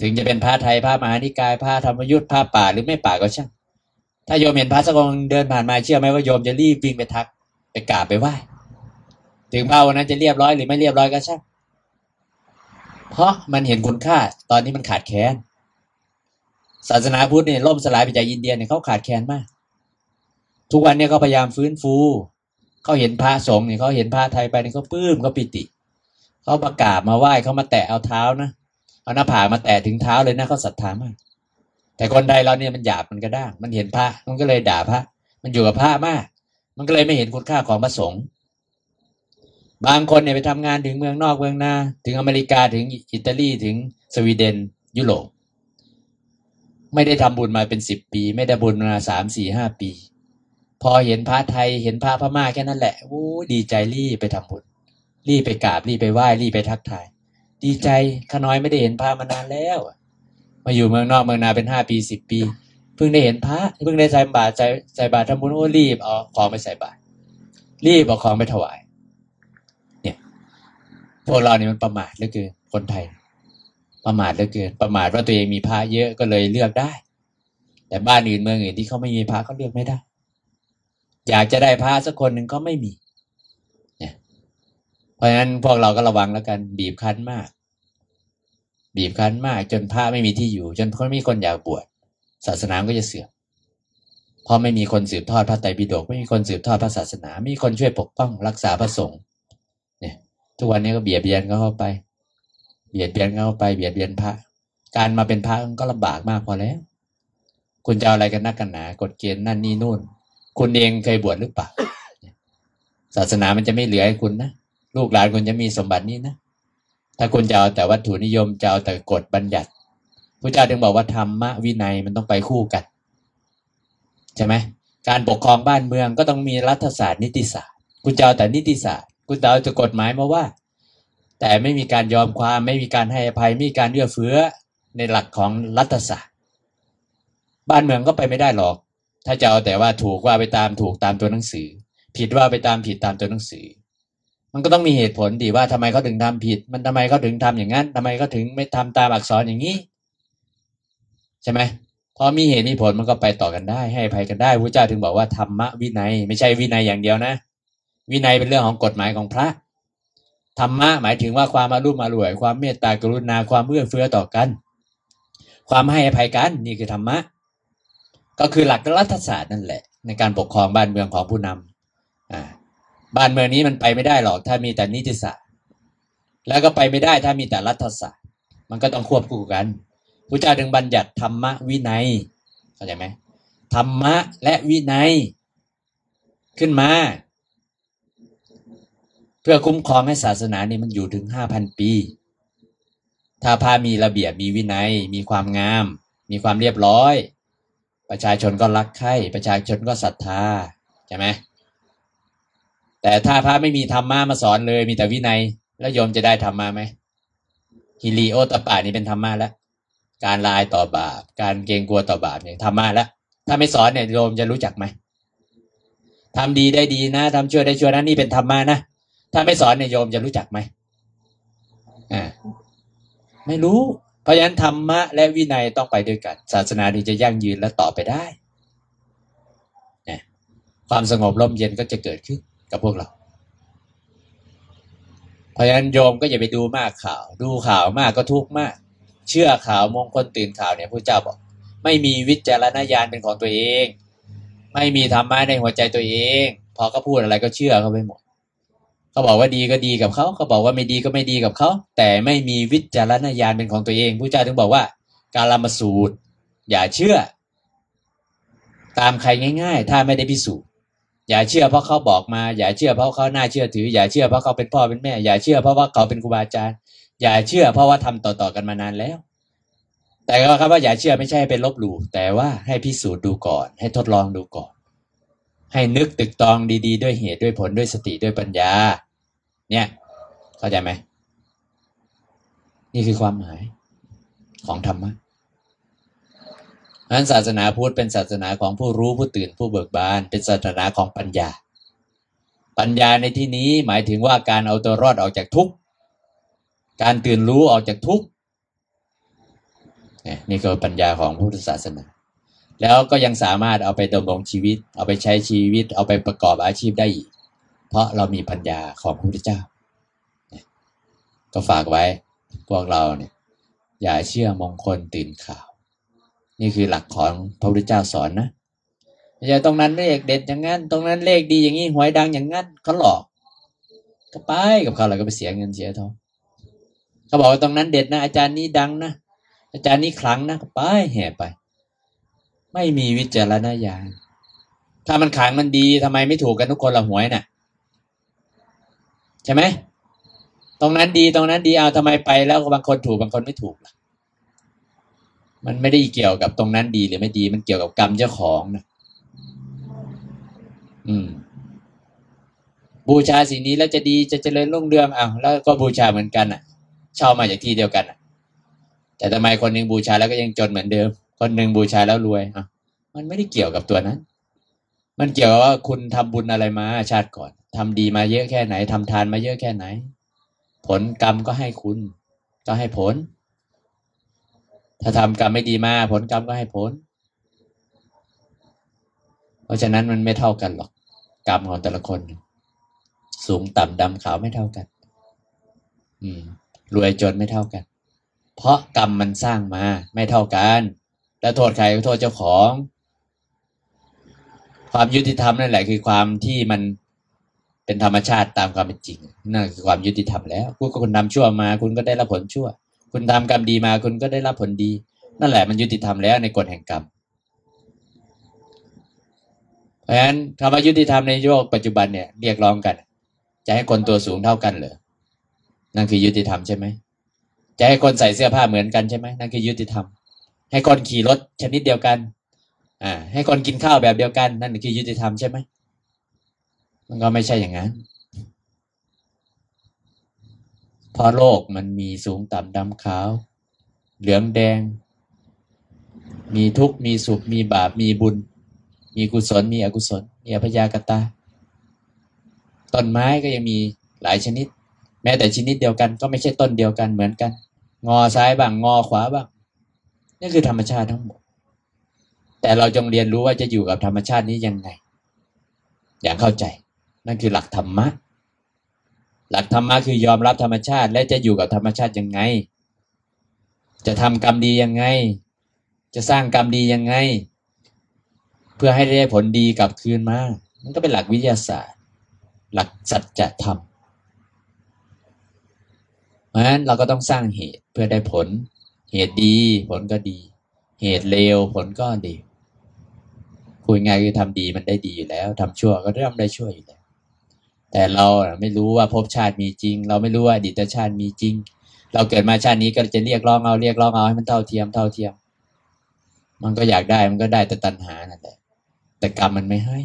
ถึงจะเป็นพระไทยพระมหานิกายพระธรรมยุทธ์พระป่าหรือไม่ป่าก็ช่างถ้าโยมเห็นพระสักองเดินผ่านมาเชื่อไหมว่าโยมจะรีบวิ่งไปทัก ไปกราบไปไหว้ถึงเบาวันนั้นจะเรียบร้อยหรือไม่เรียบร้อยก็ช่างเพราะมันเห็นคุณค่าตอนนี้มันขาดแคลนศาสนาพุทธเนี่ยล่มสลายไปจากอินเดียเนี่ยเขาขาดแคลนมาก ทุกวันเนี่ยเขาพยายามฟื้นฟูเขาเห็นพระสงฆ์เนี่ยเขาเห็นพระไทยไปเนี่ยเขาปลื้มเขาปิติเขาประกาศมาไหว้เขามาแตะเอาเท้านะ เอาหน้าผากมาแตะถึงเท้าเลยนะเขาศรัทธามาก แต่คนใดเราเนี่ยมันหยาบมันก็ด้างมันเห็นพระมันก็เลยด่าพระ มันอยู่กับพระมาก มันก็เลยไม่เห็นคุณค่าของพระสงฆ์บางคนเนี่ยไปทำงานถึงเมืองนอกเมืองนา ถึงอเมริกาถึงอิตาลีถึงสวีเดนยุโรปไม่ได้ทำบุญมาเป็นสิบปี ไม่ได้บุญมาสามสี่ห้าปี พอเห็นพระไทยเห็นพระพม่าแค่นั้นแหละโอ้ดีใจรีบไปทำบุญรีบไปกราบรีบไปไหว้รีบไปทักทาย ดีใจข้าน้อยไม่ได้เห็นพระมานานแล้ว มาอยู่เมืองนอกเมืองนาเป็นห้าปีสิบปีเพิ่งได้เห็นพระเพิ่งได้ใส่บาตรใส่ใส่บาตรทำบุญโอ้รีบเอาของไปใส่บาตรรีบเอาของไปถวาย เนี่ยพวกเราเนี่ยมันประมาทเหลือเกินคนไทย ประมาทเหลือเกินประมาทว่าตัวเองมีพระเยอะก็เลยเลือกได้ แต่บ้านอื่นเมืองอื่นที่เขาไม่มีพระเขาเลือกไม่ได้ อยากจะได้พระสักคนหนึ่งก็ไม่มี เพราะฉะนั้นพวกเราก็ระวังแล้วกัน บีบคั้นมาก บีบคั้นมาก จนพระไม่มีที่อยู่ จนคนมีคนอยากบวชศาสนาก็จะเสื่อมพอไม่มีคนสืบทอดพระไตรปิฎกไม่มีคนสืบทอดพระศาสนา ไม่มีคนช่วยปกป้องรักษาพระสงฆ์เนี่ย ทุกวันนี้ก็เบียดเบียนเข้าไป เบียดเบียนเข้าไปเบียดเบียนพระ การมาเป็นพระก็ลำบากมากพอแล้ว คุณจะเอาอะไรกันนักกันหนากฎเกณฑ์นั่นนี่นู่น คุณเองเคยบวชหรือเปล่าศาสนามันจะไม่เหลือให้คุณนะ ลูกหลานคุณจะมีสมบัตินี้นะ ถ้าคุณจะเอาแต่วัตถุนิยมจะเอาแต่กฎบัญญัติพระเจ้าถึงบอกว่าธรรมะวินัยมันต้องไปคู่กัน ใช่ไหมการปกครองบ้านเมืองก็ต้องมีรัฐศาสตร์นิติศาสตร์ คุณจะเอาแต่นิติศาสตร์ คุณจะเอาแต่กฎหมายมาว่า แต่ไม่มีการยอมความไม่มีการให้อภัยไม่มีการเอื้อเฟื้อในหลักของรัฐศาสตร์ บ้านเมืองก็ไปไม่ได้หรอก ถ้าจะเอาแต่ว่าถูกว่าไปตามถูกตามตัวหนังสือ ผิดว่าไปตามผิดตามตัวหนังสือ มันก็ต้องมีเหตุผลดีว่าทำไมเขาถึงทำผิด มันทำไมเขาถึงทำอย่างนั้นทำไมเขาถึงไม่ทำตามอักษรอย่างนี้ ใช่ไหมพอมีเหตุมีผลมันก็ไปต่อกันได้ ให้ภัยกันได้พระเจ้าถึงบอกว่าธรรมะวินัย ไม่ใช่วินัยอย่างเดียวนะ วินัยเป็นเรื่องของกฎหมายของพระธรรมะหมายถึงว่าความอารุ่มอร่วย ความเมตตากรุณาความเอื้อเฟื้อต่อกัน ความให้อภัยกันนี่คือธรรมะ ก็คือหลักรัฐศาสตร์นั่นแหละ ในการปกครองบ้านเมืองของผู้นำอ่า บ้านเมืองนี้มันไปไม่ได้หรอก ถ้ามีแต่นิติศาสตร์ แล้วก็ไปไม่ได้ถ้ามีแต่รัฐศาสตร์ มันก็ต้องควบคู่กันพระเจ้าดึงบัญญัติธรรมะวินัยเข้าใจไหมธรรมะและวินัย ขึ้นมา เพื่อคุ้มครองให้ศาสนานี่มันอยู่ถึงห้าพันปี ถ้าพามีระเบียบมีวินัย มีความงาม มีความเรียบร้อย ประชาชนก็รักใคร่ประชาชนก็ศรัทธาใช่ไหม แต่ถ้าพระไม่มีธรรมะมาสอนเลยมีแต่วินัย แล้วโยมจะได้ธรรมะไหมฮิริโอตปานี่เป็นธรรมะแล้วการลายต่อบาป การเกรงกลัวต่อบาปเนี่ยทำมาแล้วถ้าไม่สอนเนี่ยโยมจะรู้จักไหมทำดีได้ดีนะทำชั่วได้ชั่วนะนี่เป็นธรรมะนะถ้าไม่สอนเนี่ยโยมจะรู้จักไหมอ่าไม่รู้ เพราะฉะนั้นธรรมะและวินัยต้องไปด้วยกัน ศาสนาถึงจะยั่งยืนและต่อไปได้เนี่ยความสงบร่มเย็นก็จะเกิดขึ้น กับพวกเรา เพราะฉะนั้นโยมก็อย่าไปดูมากข่าว ดูข่าวมากก็ทุกข์มาก เชื่อข่าวมงคลตื่นข่าวเนี่ยพระเจ้าบอก ไม่มีวิจารณญาณเป็นของตัวเอง ไม่มีธรรมะในหัวใจตัวเอง พอเขาพูดอะไรก็เชื่อเขาไปหมดเขาบอกว่าดีก็ดีกับเขาเขาบอกว่าไม่ดีก็ไม่ดีกับเขาแต่ไม่มีวิจารณญาณเป็นของตัวเองพระเจ้าถึงบอกว่า การละมาสูตร อย่าเชื่อ ตามใครง่าย ๆ ถ้าไม่ได้พิสูจน์ อย่าเชื่อเพราะเขาบอกมา อย่าเชื่อเพราะเขาน่าเชื่อถือ อย่าเชื่อเพราะเขาเป็นพ่อเป็นแม่ อย่าเชื่อเพราะว่าเขาเป็นครูบาอาจารย์ อย่าเชื่อเพราะว่าทำต่อๆกันมานานแล้ว แต่ก็ครับว่าอย่าเชื่อไม่ใช่เป็นลบหลู่แต่ว่าให้พิสูจน์ดูก่อน ให้ทดลองดูก่อน ให้นึกตึกตองดี ๆ ด้วยเหตุด้วยผลด้วยสติด้วยปัญญา เนี่ยเข้าใจไหมนี่คือความหมายของธรรมะ นั้นศาสนาพุทธเป็นศาสนาของผู้รู้ผู้ตื่นผู้เบิกบาน เป็นศาสนาของปัญญา ปัญญาในที่นี้หมายถึงว่าการเอาตัวรอดออกจากทุกข์การตื่นรู้ออกจากทุกข์นี่คือปัญญาของพุทธศาสนา แล้วก็ยังสามารถเอาไปดำรงชีวิต เอาไปใช้ชีวิต เอาไปประกอบอาชีพได้อีก เพราะเรามีปัญญาของพระพุทธเจ้า ก็ฝากไว้พวกเราเนี่ยอย่าเชื่อมงคลตื่นข่าว นี่คือหลักของพระพุทธเจ้าสอนนะอย่าตรงนั้นเลขเด็ดอย่างนั้น ตรงนั้นเลขดีอย่างนี้หวยดังอย่างนั้นเขาหลอก ก็ไปกับเขาแล้วก็ไปเสียเงินเสียทองเขาบอกว่าตรงนั้นเด็ดนะ อาจารย์นี้ดังนะอาจารย์นี้ครั้งนะไปแห่ไป ไม่มีวิจารณญาณถ้ามันขังมันดีทำไมไม่ถูกกันทุกคนละหวยนะ่ะ ใช่ไหมตรงนั้นดีตรงนั้นดีเอาทำไมไปแล้วบางคนถูกบางคนไม่ถูกล่ะ มันไม่ได้เกี่ยวกับตรงนั้นดีหรือไม่ดี มันเกี่ยวกับกรรมเจ้าของนะอืม บูชาสิ่งนี้แล้วจะดีจะเจริญรุ่งเรืองอ้าแล้วก็บูชาเหมือนกันอะเช่ามาจากที่เดียวกันอะ แต่ทำไมคนหนึ่งบูชาแล้วก็ยังจนเหมือนเดิม คนหนึ่งบูชาแล้วรวยอะมันไม่ได้เกี่ยวกับตัวนั้น มันเกี่ยวกับว่าคุณทำบุญอะไรมาชาติก่อนทำดีมาเยอะแค่ไหนทำทานมาเยอะแค่ไหน ผลกรรมก็ให้คุณ ก็ให้ผล ถ้าทำกรรมไม่ดีมาผลกรรมก็ให้ผล เพราะฉะนั้นมันไม่เท่ากันหรอก กรรมของแต่ละคน สูงต่ำดำขาวไม่เท่ากัน อืมรวยจนไม่เท่ากัน เพราะกรรมมันสร้างมาไม่เท่ากัน แล้วโทษใครก็โทษเจ้าของ ความยุติธรรมนั่นแหละคือความที่มันเป็นธรรมชาติตามความเป็นจริงนั่นคือความยุติธรรมแล้วคุณก็คุณทำชั่วมา คุณก็ได้รับผลชั่ว คุณทำกรรมดีมาคุณก็ได้รับผลดี นั่นแหละมันยุติธรรมแล้วในกฎแห่งกรรมเพราะฉะนั้นคำว่ายุติธรรมในโลกปัจจุบันเนี่ยเรียกร้องกัน จะให้คนตัวสูงเท่ากันเหรอนั่นคือยุติธรรมใช่ไหมจะให้คนใส่เสื้อผ้าเหมือนกันใช่ไหมนั่นคือยุติธรรม ให้คนขี่รถชนิดเดียวกัน อ่า ให้คนกินข้าวแบบเดียวกัน นั่นคือยุติธรรมใช่ไหมมันก็ไม่ใช่อย่างนั้น เพราะโลกมันมีสูงต่ำดำขาว เหลืองแดง มีทุกข์มีสุข มีบาป มีบุญ มีกุศล มีอกุศล มีอภยากตา ต้นไม้ก็ยังมีหลายชนิด แม้แต่ชนิดเดียวกันก็ไม่ใช่ต้นเดียวกันเหมือนกัน งอซ้ายบ้าง งอขวาบ้าง นี่คือธรรมชาติทั้งหมด แต่เราจงเรียนรู้ว่าจะอยู่กับธรรมชาตินี้ยังไง อย่างเข้าใจ นั่นคือหลักธรรมะ หลักธรรมะคือยอมรับธรรมชาติ และจะอยู่กับธรรมชาติยังไง จะทำกรรมดียังไง จะสร้างกรรมดียังไง เพื่อให้ได้ผลดีกลับคืนมามันก็เป็นหลักวิทยาศาสตร์ หลักสัจธรรมเพราะฉะนั้นเราก็ต้องสร้างเหตุเพื่อได้ผล เหตุดีผลก็ดี เหตุเลวผลก็ดีพูดง่ายคือทำดีมันได้ดีอยู่แล้วทำชั่วก็ย่มได้ชั่วอยู่แล้ว แต่เราไม่รู้ว่าภพชาติมีจริง เราไม่รู้ว่าอดีตชาติมีจริง เราเกิดมาชาตินี้ก็จะเรียกร้องเอาเรียกร้องเอาให้มันเท่าเทียมเท่าเทียม มันก็อยากได้มันก็ได้แต่ตัณหานั่นแหละแต่กรรมมันไม่ให้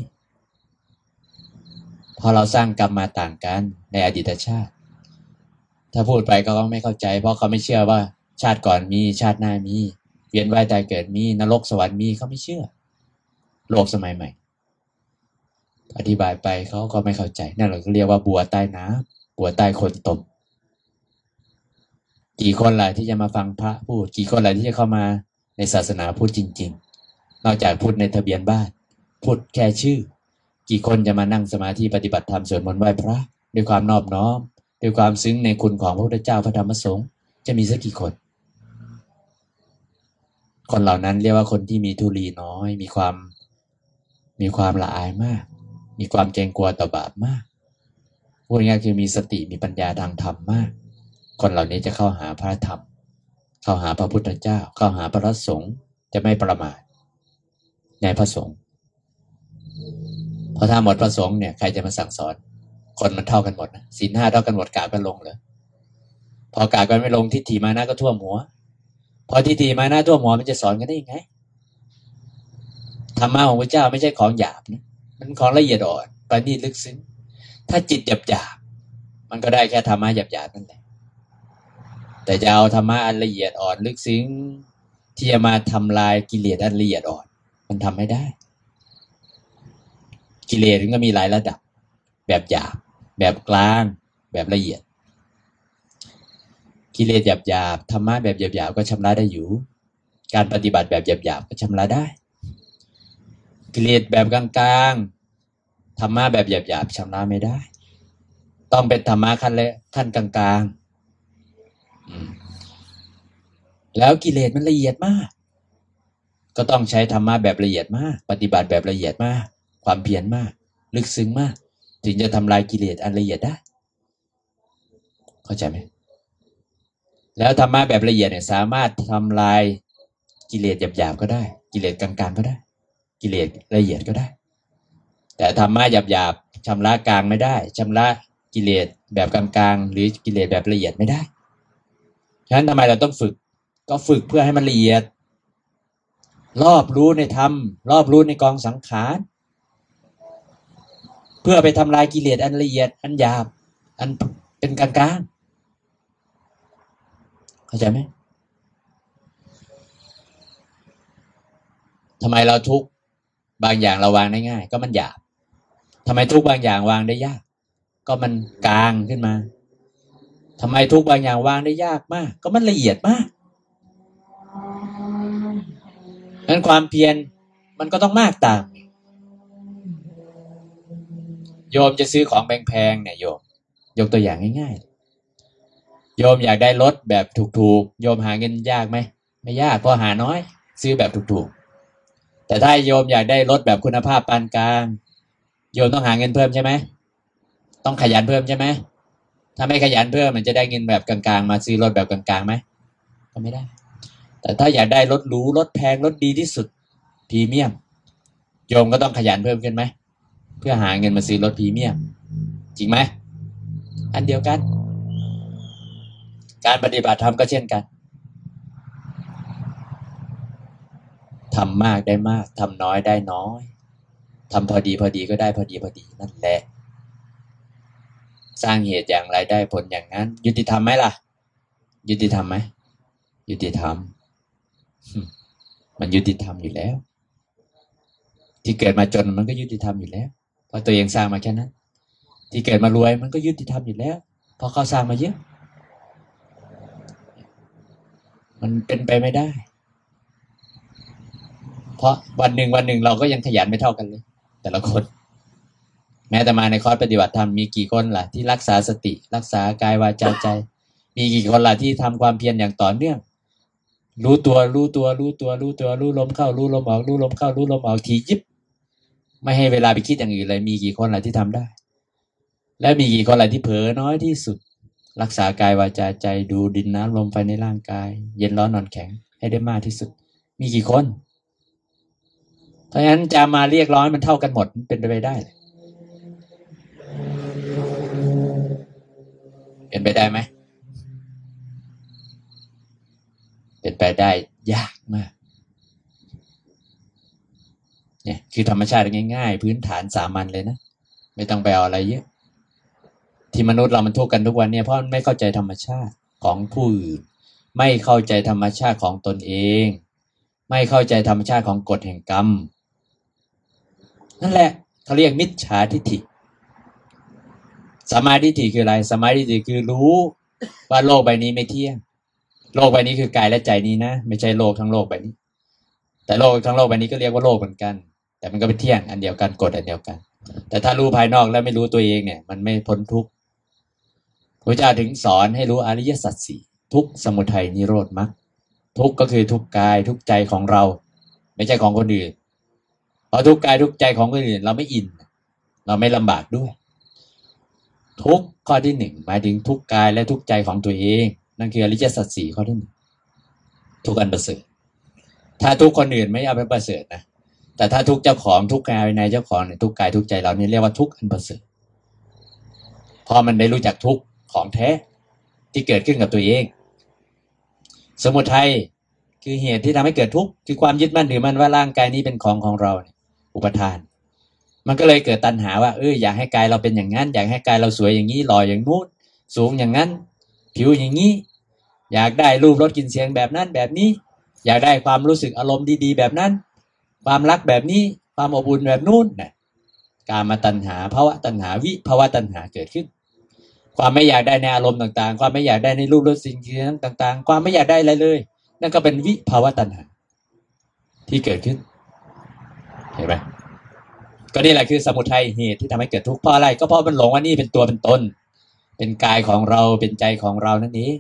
พอเราสร้างกรรมมาต่างกันในอดีตชาติ ถ้าพูดไปก็ไม่เข้าใจ เพราะเขาไม่เชื่อว่าชาติก่อนมีชาติหน้ามีเวียนว่ายตายเกิดมีนรกสวรรค์มีเขาไม่เชื่อ โลกสมัยใหม่ อธิบายไปเขาก็ไม่เข้าใจนั่นเราก็เรียกว่าบัวใต้น้ำบัวใต้คนตมกี่คนล่ะที่จะมาฟังพระพูด กี่คนล่ะที่จะเข้ามาในศาสนาพูดจริง ๆ นอกจากพูดในทะเบียนบ้าน พูดแค่ชื่อ กี่คนจะมานั่งสมาธิปฏิบัติธรรมสวดมนต์ไหว้พระ ด้วยความนอบน้อม ด้วยความซึ้งในคุณของพระพุทธเจ้าพระธรรมสงฆ์จะมีสักกี่คน คนเหล่านั้นเรียกว่าคนที่มีทุลีน้อย มีความมีความละอายมาก มีความเกรงกลัวต่อบาปมากพูดง่ายคือมีสติมีปัญญาทางธรรมมาก คนเหล่านี้จะเข้าหาพระธรรม เข้าหาพระพุทธเจ้า เข้าหาพระสงฆ์จะไม่ประมาทในพระสงฆ์เพราะถ้าหมดพระสงฆ์เนี่ยใครจะมาสั่งสอน คนมันเท่ากันหมดนะศีลห้าเท่ากันหมดกากันลงเลยพอกากันไม่ลงทิฏฐิมานะก็ท่วมหัว พอทิฏฐิมานะท่วมหัวมันจะสอนกันได้ยังไงธรรมะของพระเจ้าไม่ใช่ของหยาบนะ มันของละเอียดอ่อนประณีตลึกซึ้งถ้าจิตหยาบหยาบมันก็ได้แค่ธรรมะหยาบหยาบนั่นแหละแต่จะเอาธรรมะอันละเอียดอ่อนลึกซึ้งที่จะมาทำลายกิเลสอันละเอียดอ่อน มันทำไม่ได้ กิเลสมันก็มีหลายระดับ แบบหยาบแบบกลางแบบละเอียด กิเลสหยาบหยาบธรรมะแบบหยาบหยาบก็ชำระได้อยู่ การปฏิบัติแบบหยาบหยาบก็ชำระได้ กิเลสแบบกลางๆธรรมะแบบหยาบหยาบชำระไม่ได้ ต้องเป็นธรรมะขั้นลยขั้นกลางๆแล้วกิเลสมันละเอียดมาก ก็ต้องใช้ธรรมะแบบละเอียดมาก ปฏิบัติแบบละเอียดมาก ความเพียรมาก ลึกซึ้งมาก ถึงจะทำลายกิเลสอันละเอียดได้ เข้าใจไหมแล้วธรรมะแบบละเอียดเนี่ยสามารถทำลายกิเลสหยาบๆก็ได้ กิเลสกลางๆก็ได้ กิเลสละเอียดก็ได้ แต่ธรรมะหยาบๆชำระกลางไม่ได้ชำระกิเลสแบบกลางๆหรือกิเลสแบบละเอียดไม่ได้ฉะนั้นทำไมเราต้องฝึก ก็ฝึกเพื่อให้มันละเอียด รอบรู้ในธรรม รอบรู้ในกองสังขารเพื่อไปทำลายกิเลสอันละเอียดอันหยาบ อันเป็นกลางๆเข้าใจไหมทำไมเราทุก บางอย่างเราวางได้ง่าย ก็มันหยาบทำไมทุกบางอย่างวางได้ยาก ก็มันกลางขึ้นมาทำไมทุกบางอย่างวางได้ยากมาก ก็มันละเอียดมากนั้นความเพียรมันก็ต้องมากตามโยมจะซื้อของแพงๆเนี่ยโยม ยกตัวอย่างง่ายๆ โยมอยากได้รถแบบถูกๆ โยมหาเงินยากไหม ไม่ยากเพราะหาน้อย ซื้อแบบถูกๆ แต่ถ้าโยมอยากได้รถแบบคุณภาพปานกลาง โยมต้องหาเงินเพิ่มใช่ไหมต้องขยันเพิ่มใช่ไหมถ้าไม่ขยันเพิ่มมันจะได้เงินแบบกลางๆ มาซื้อรถแบบกลางๆไหมก็ไม่ได้ แต่ถ้าอยากได้รถหรูรถแพงรถดีที่สุดพรีเมียม โยมก็ต้องขยันเพิ่มขึ้นไหมเพื่อหาเงินมาซื้อรถพรีเมียม จริงไหมอันเดียวกัน การปฏิบัติธรรมก็เช่นกัน ทำมากได้มากทำน้อยได้น้อยทำพอดีพอดีก็ได้พอดีพอดีนั่นแหละ สร้างเหตุอย่างไรได้ผลอย่างนั้น ยุติธรรมไหมล่ะ ยุติธรรมไหมยุติธรรม มันยุติธรรมอยู่แล้ว ที่เกิดมาจนมันก็ยุติธรรมอยู่แล้ว เพราะตัวเองสร้างมาแค่นั้น ที่เกิดมารวยมันก็ยุติธรรมอยู่แล้ว เพราะเขาสร้างมาเยอะ มันเป็นไปไม่ได้ เพราะวันหนึ่งวันหนึ่งเราก็ยังขยันไม่เท่ากันเลย แต่ละคน แม้แต่มาในคอร์สปฏิบัติธรรมมีกี่คนล่ะที่รักษาสติ รักษากายวาจาใจ มีกี่คนล่ะที่ทำความเพียรอย่างต่อเนื่อง รู้ตัวรู้ตัวรู้ตัวรู้ตัวรู้ลมเข้า รู้ลมออกรู้ลมเข้า รู้ลมออกทียิบ ไม่ให้เวลาไปคิดอย่างอื่นเลย มีกี่คนล่ะที่ทำได้ และมีกี่คนล่ะที่เผลอน้อยที่สุด รักษากายวาจาใจดูดินน้ำลมไฟในร่างกาย เย็นร้อนนอนแข็งให้ได้มากที่สุด มีกี่คน เพราะฉะนั้นจะมาเรียกร้องมันเท่ากันหมดเป็นไปได้เลยเป็นไปได้ไหม เป็นไปได้ยากมาก เนี่ย คือธรรมชาติง่ายๆ พื้นฐานสามัญเลยนะ ไม่ต้องไปเอาอะไรเยอะ ที่มนุษย์เรามันทุกข์กันทุกวันเนี่ยเพราะไม่เข้าใจธรรมชาติของผู้อื่นไม่เข้าใจธรรมชาติของตนเอง ไม่เข้าใจธรรมชาติของกฎแห่งกรรม นั่นแหละเขาเรียกมิจฉาทิฏฐิสมาธิฐิคืออะไร สมาธิฐิคือรู้ว่าโลกใบนี้ไม่เที่ยง โลกใบนี้คือกายและใจนี้นะ ไม่ใช่โลกทั้งโลกใบนี้ แต่โลกทั้งโลกใบนี้ก็เรียกว่าโลกเหมือนกัน แต่มันก็เป็นเที่ยงอันเดียวกันกฎอันเดียวกัน แต่ถ้ารู้ภายนอกแล้วไม่รู้ตัวเองเนี่ย มันไม่พ้นทุกข์พระเจ้าถึงสอนให้รู้อริยสัจสี่ทุกสมุทัยนิโรธมรรคทุกก็คือทุกกายทุกใจของเรา ไม่ใช่ของคนอื่น เพราะทุกกายทุกใจของคนอื่น เราไม่อิน เราไม่ลำบากด้วย ทุกข้อที่หนึ่งหมายถึงทุกกายและทุกใจของตัวเอง นั่นคืออริยสัจสี่ข้อที่หนึ่งทุกอันประเสริฐถ้าทุกคนอื่นไม่เอาไปประเสริฐนะแต่ถ้าทุกเจ้าของทุกกายในเจ้าของเนี่ยทุกกายทุกใจเรานี่เรียกว่าทุกอันประเสริฐพอมันได้รู้จักทุกของแท้ที่เกิดขึ้นกับตัวเอง สมุทัยคือเหตุที่ทำให้เกิดทุกข์คือความยึดมั่นถือมั่นว่าร่างกายนี้เป็นของของเรา อุปทาน มันก็เลยเกิดตัณหาว่าเอออยากให้กายเราเป็นอย่างนั้น อยากให้กายเราสวยอย่างนี้หล่ออย่างนู้นสูงอย่างนั้น ผิวอย่างนี้ อยากได้รูปรสกลิ่นเสียงแบบนั้นแบบนี้ อยากได้ความรู้สึกอารมณ์ดีๆ แบบนั้น ความรักแบบนี้ความอบอุ่นแบบนู้นนะการมาตัณหาภาวะตัณหาวิภาวะตัณหาเกิดขึ้น ความไม่อยากได้ในอารมณ์ต่างๆ ความไม่อยากได้ในรูปรสสิ่งเสียงต่างๆ ความไม่อยากได้อะไรเลย นั่นก็เป็นวิภาวะตัณหาที่เกิดขึ้น เห็นไหมก็นี่แหละคือสมุทัยเหตุที่ทำให้เกิดทุกข์เพราะอะไร ก็เพราะมันหลงว่านี่เป็นตัวเป็นตน เป็นกายของเราเป็นใจของเรานั่นเอง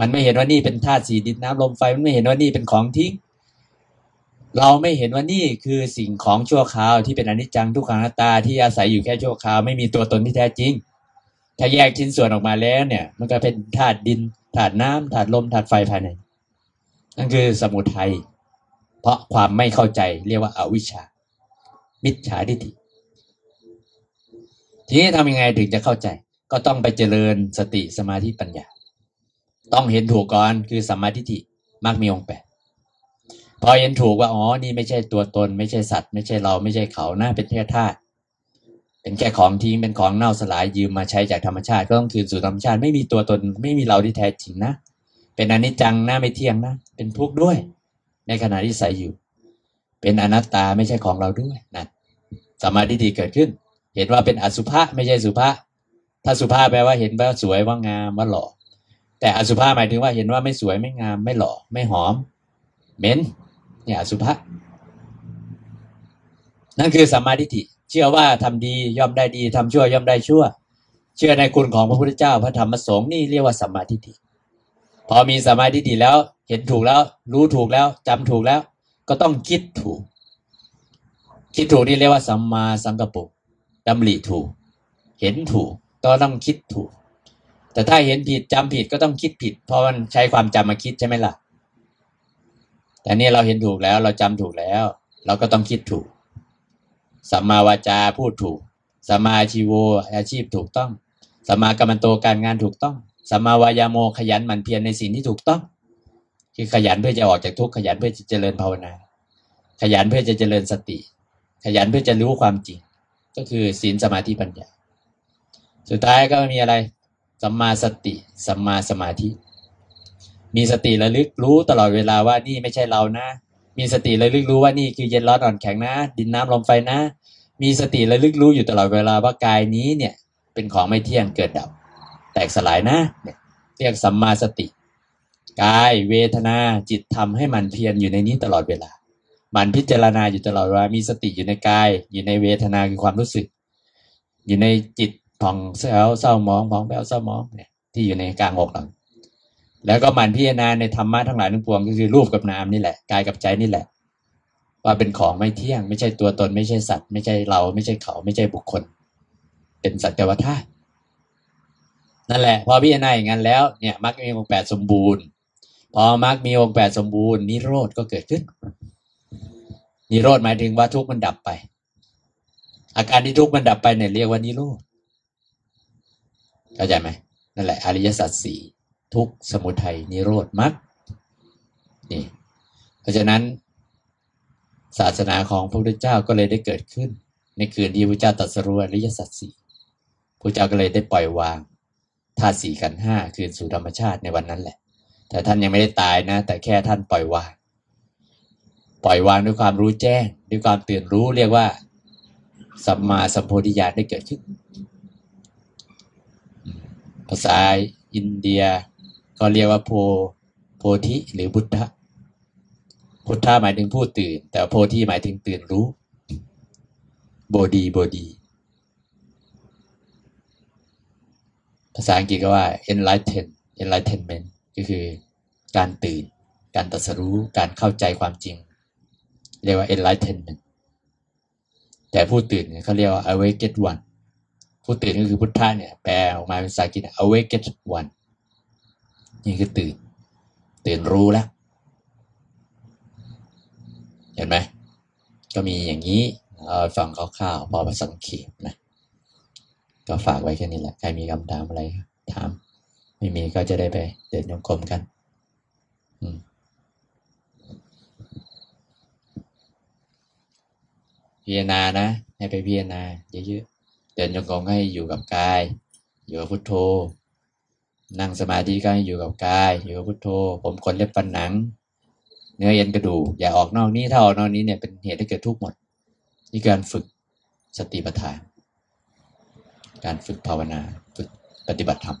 มันไม่เห็นว่านี่เป็นธาตุสีดินน้ำลมไฟมันไม่เห็นว่านี่เป็นของทิ้งเราไม่เห็นว่านี่คือสิ่งของชั่วคราวที่เป็นอนิจจังทุกขังนัตตาที่อาศัยอยู่แค่ชั่วคราวไม่มีตัวตนที่แท้จริง ถ้าแยกชิ้นส่วนออกมาแล้วเนี่ย มันก็เป็นธาตุดินธาตุน้ำธาตุลมธาตุไฟภายในนั่นคือสมุทัย เพราะความไม่เข้าใจเรียกว่าอาวิชชา มิจฉาทิฏฐิทีนี้ทำยังไงถึงจะเข้าใจ ก็ต้องไปเจริญสติสมาธิปัญญา ต้องเห็นถูกก่อนคือสัมมาทิฏฐิมักมีองค์แปดพอเห็นถูกว่าอ๋อนี่ไม่ใช่ตัวตน ไม่ใช่สัตว์ ไม่ใช่เราไม่ใช่เขานะเป็นแค่ธาตุเป็นแค่ของทิ้งเป็นของเน่าสลายยืมมาใช้จากธรรมชาติก็ต้องคืนสู่ธรรมชาติ ไม่มีตัวตน ไม่มีเราที่แท้จริงนะ เป็นอนิจจังนะไม่เที่ยงนะ เป็นทุกข์ด้วย ในขณะที่ใส่อยู่ เป็นอนัตตาไม่ใช่ของเราด้วยนะสมาธิฏฐิเกิดขึ้น เห็นว่าเป็นอสุภะไม่ใช่สุภะถ้าสุภาพแปลว่าเห็นว่าสวยว่างามว่าหล่อแต่อสุภะหมายถึงว่าเห็นว่าไม่สวยไม่งามไม่หล่อไม่หอมเหม็นเนี่ยอสุภะนั่นคือสัมมาทิฏฐิเชื่อว่าทำดีย่อมได้ดีทำชั่วย่อมได้ชั่ว เชื่อในคุณของพระพุทธเจ้าพระธรรมสงฆ์นี่เรียกว่าสัมมาทิฏฐิพอมีสัมมาทิฏฐิแล้ว เห็นถูกแล้ว รู้ถูกแล้วจำถูกแล้ว ก็ต้องคิดถูก คิดถูกนี่เรียกว่าสัมมาสังกปรดำริถูก เห็นถูกก็ต้องคิดถูก แต่ถ้าเห็นผิดจำผิดก็ต้องคิดผิด เพราะมันใช้ความจำมาคิดใช่ไหมล่ะ แต่นี่เราเห็นถูกแล้วเราจำถูกแล้ว เราก็ต้องคิดถูกสัมมาวาจาพูดถูกสัมมาชีโวอาชีพถูกต้องสัมมากัมมันโตการงานถูกต้องสัมมาวายาโมขยันหมั่นเพียรในสิ่งที่ถูกต้อง คือขยันเพื่อจะออกจากทุกข์ขยันเพื่อจะเจริญภาวนา ขยันเพื่อจะเจริญสติ ขยันเพื่อจะรู้ความจริง ก็คือศีลสมาธิปัญญา สุดท้ายก็มีอะไรสัมมาสติสัมมาสมาธิ มีสติระลึกรู้ตลอดเวลาว่านี่ไม่ใช่เรานะ มีสติระลึกรู้ว่านี่คือเย็นร้อนอ่อนแข็งนะ ดินน้ำลมไฟนะ มีสติระลึกรู้อยู่ตลอดเวลาว่ากายนี้เนี่ยเป็นของไม่เที่ยงเกิดดับ แตกสลายนะเนี่ยเรียกสัมมาสติ กายเวทนาจิตทำให้มันเพียรอยู่ในนี้ตลอดเวลา มันพิจารณาอยู่ตลอดเวลามีสติอยู่ในกาย อยู่ในเวทนาคือความรู้สึก อยู่ในจิตผ่องเศร้าเศร้ามองผ่องแผ้วเศร้ามองเนี่ยที่อยู่ในกลางอกหลังแล้วก็มันพิจารณาในธรรมะทั้งหลายทั้งปวงก็คือรูปกับนามนี่แหละกายกับใจนี่แหละ ว่าเป็นของไม่เที่ยง ไม่ใช่ตัวตน ไม่ใช่สัตว์ ไม่ใช่เรา ไม่ใช่เขา ไม่ใช่บุคคล เป็นสัจวัฏฏะนั่นแหละ พอพิจารณาอย่างนั้นแล้วเนี่ยมรรคมีองค์แปดสมบูรณ์ พอมรรคมีองค์แปดสมบูรณ์นิโรธก็เกิดขึ้น นิโรธหมายถึงว่าทุกข์มันดับไป อาการที่ทุกข์มันดับไปเนี่ยเรียกว่านิโรธเข้าใจไหมนั่นแหละอริยสัจสี่ทุกข์สมุทัยนิโรธมรรคนี่ เพราะฉะนั้น ศาสนาของพระพุทธเจ้าก็เลยได้เกิดขึ้น ในคืนที่พระเจ้าตรัสรู้อริยสัจสี่พระเจ้าก็เลยได้ปล่อยวางธาตุสี่ขันห้าคืนสู่ธรรมชาติในวันนั้นแหละ แต่ท่านยังไม่ได้ตายนะ แต่แค่ท่านปล่อยวาง ปล่อยวางด้วยความรู้แจ้ง ด้วยความตื่นรู้เรียกว่า สัมมาสัมโพธิญาณได้เกิดขึ้น ภาษาอินเดียก็เรียกว่าโพโพธิหรือบุตธะพุทธะหมายถึงผู้ตื่น แต่โพธิหมายถึงตื่นรู้โบดีโบดี ภาษาอังกฤษก็ว่า enlighten enlightenment ก็คือ การตื่น การตรัสรู้การเข้าใจความจริง เรียกว่า enlightenment แต่ผู้ตื่นเขาเรียกว่า awakened one ผู้ตื่นก็คือพุทธะเนี่ยแปลออกมาเป็นภาษาอังกฤษ awakened one นี่คือตื่น ตื่นรู้แล้ว เห็นไหมก็มีอย่างนี้เอาฟังคร่าวๆพอมาสังเขปนะก็ฝากไว้แค่นี้แหละ ใครมีคำถามอะไรถาม ไม่มีก็จะได้ไปเดินโยงกลมกัน พิจารณานะ ให้ไปพิจารณาเยอะๆเดินโยงกลมให้อยู่กับกาย อยู่กับพุทโธ นั่งสมาธิก็ให้อยู่กับกาย อยู่กับพุทโธ ผมขนเล็บฟันหนัง เนื้อเย็นกระดูกอย่าออกนอกนี้ถ้าออกนอกนี้เนี่ยเป็นเหตุให้เกิดทุกข์หมด นี่การฝึกสติปัฏฐาน การฝึกภาวนา ฝึกปฏิบัติธรรม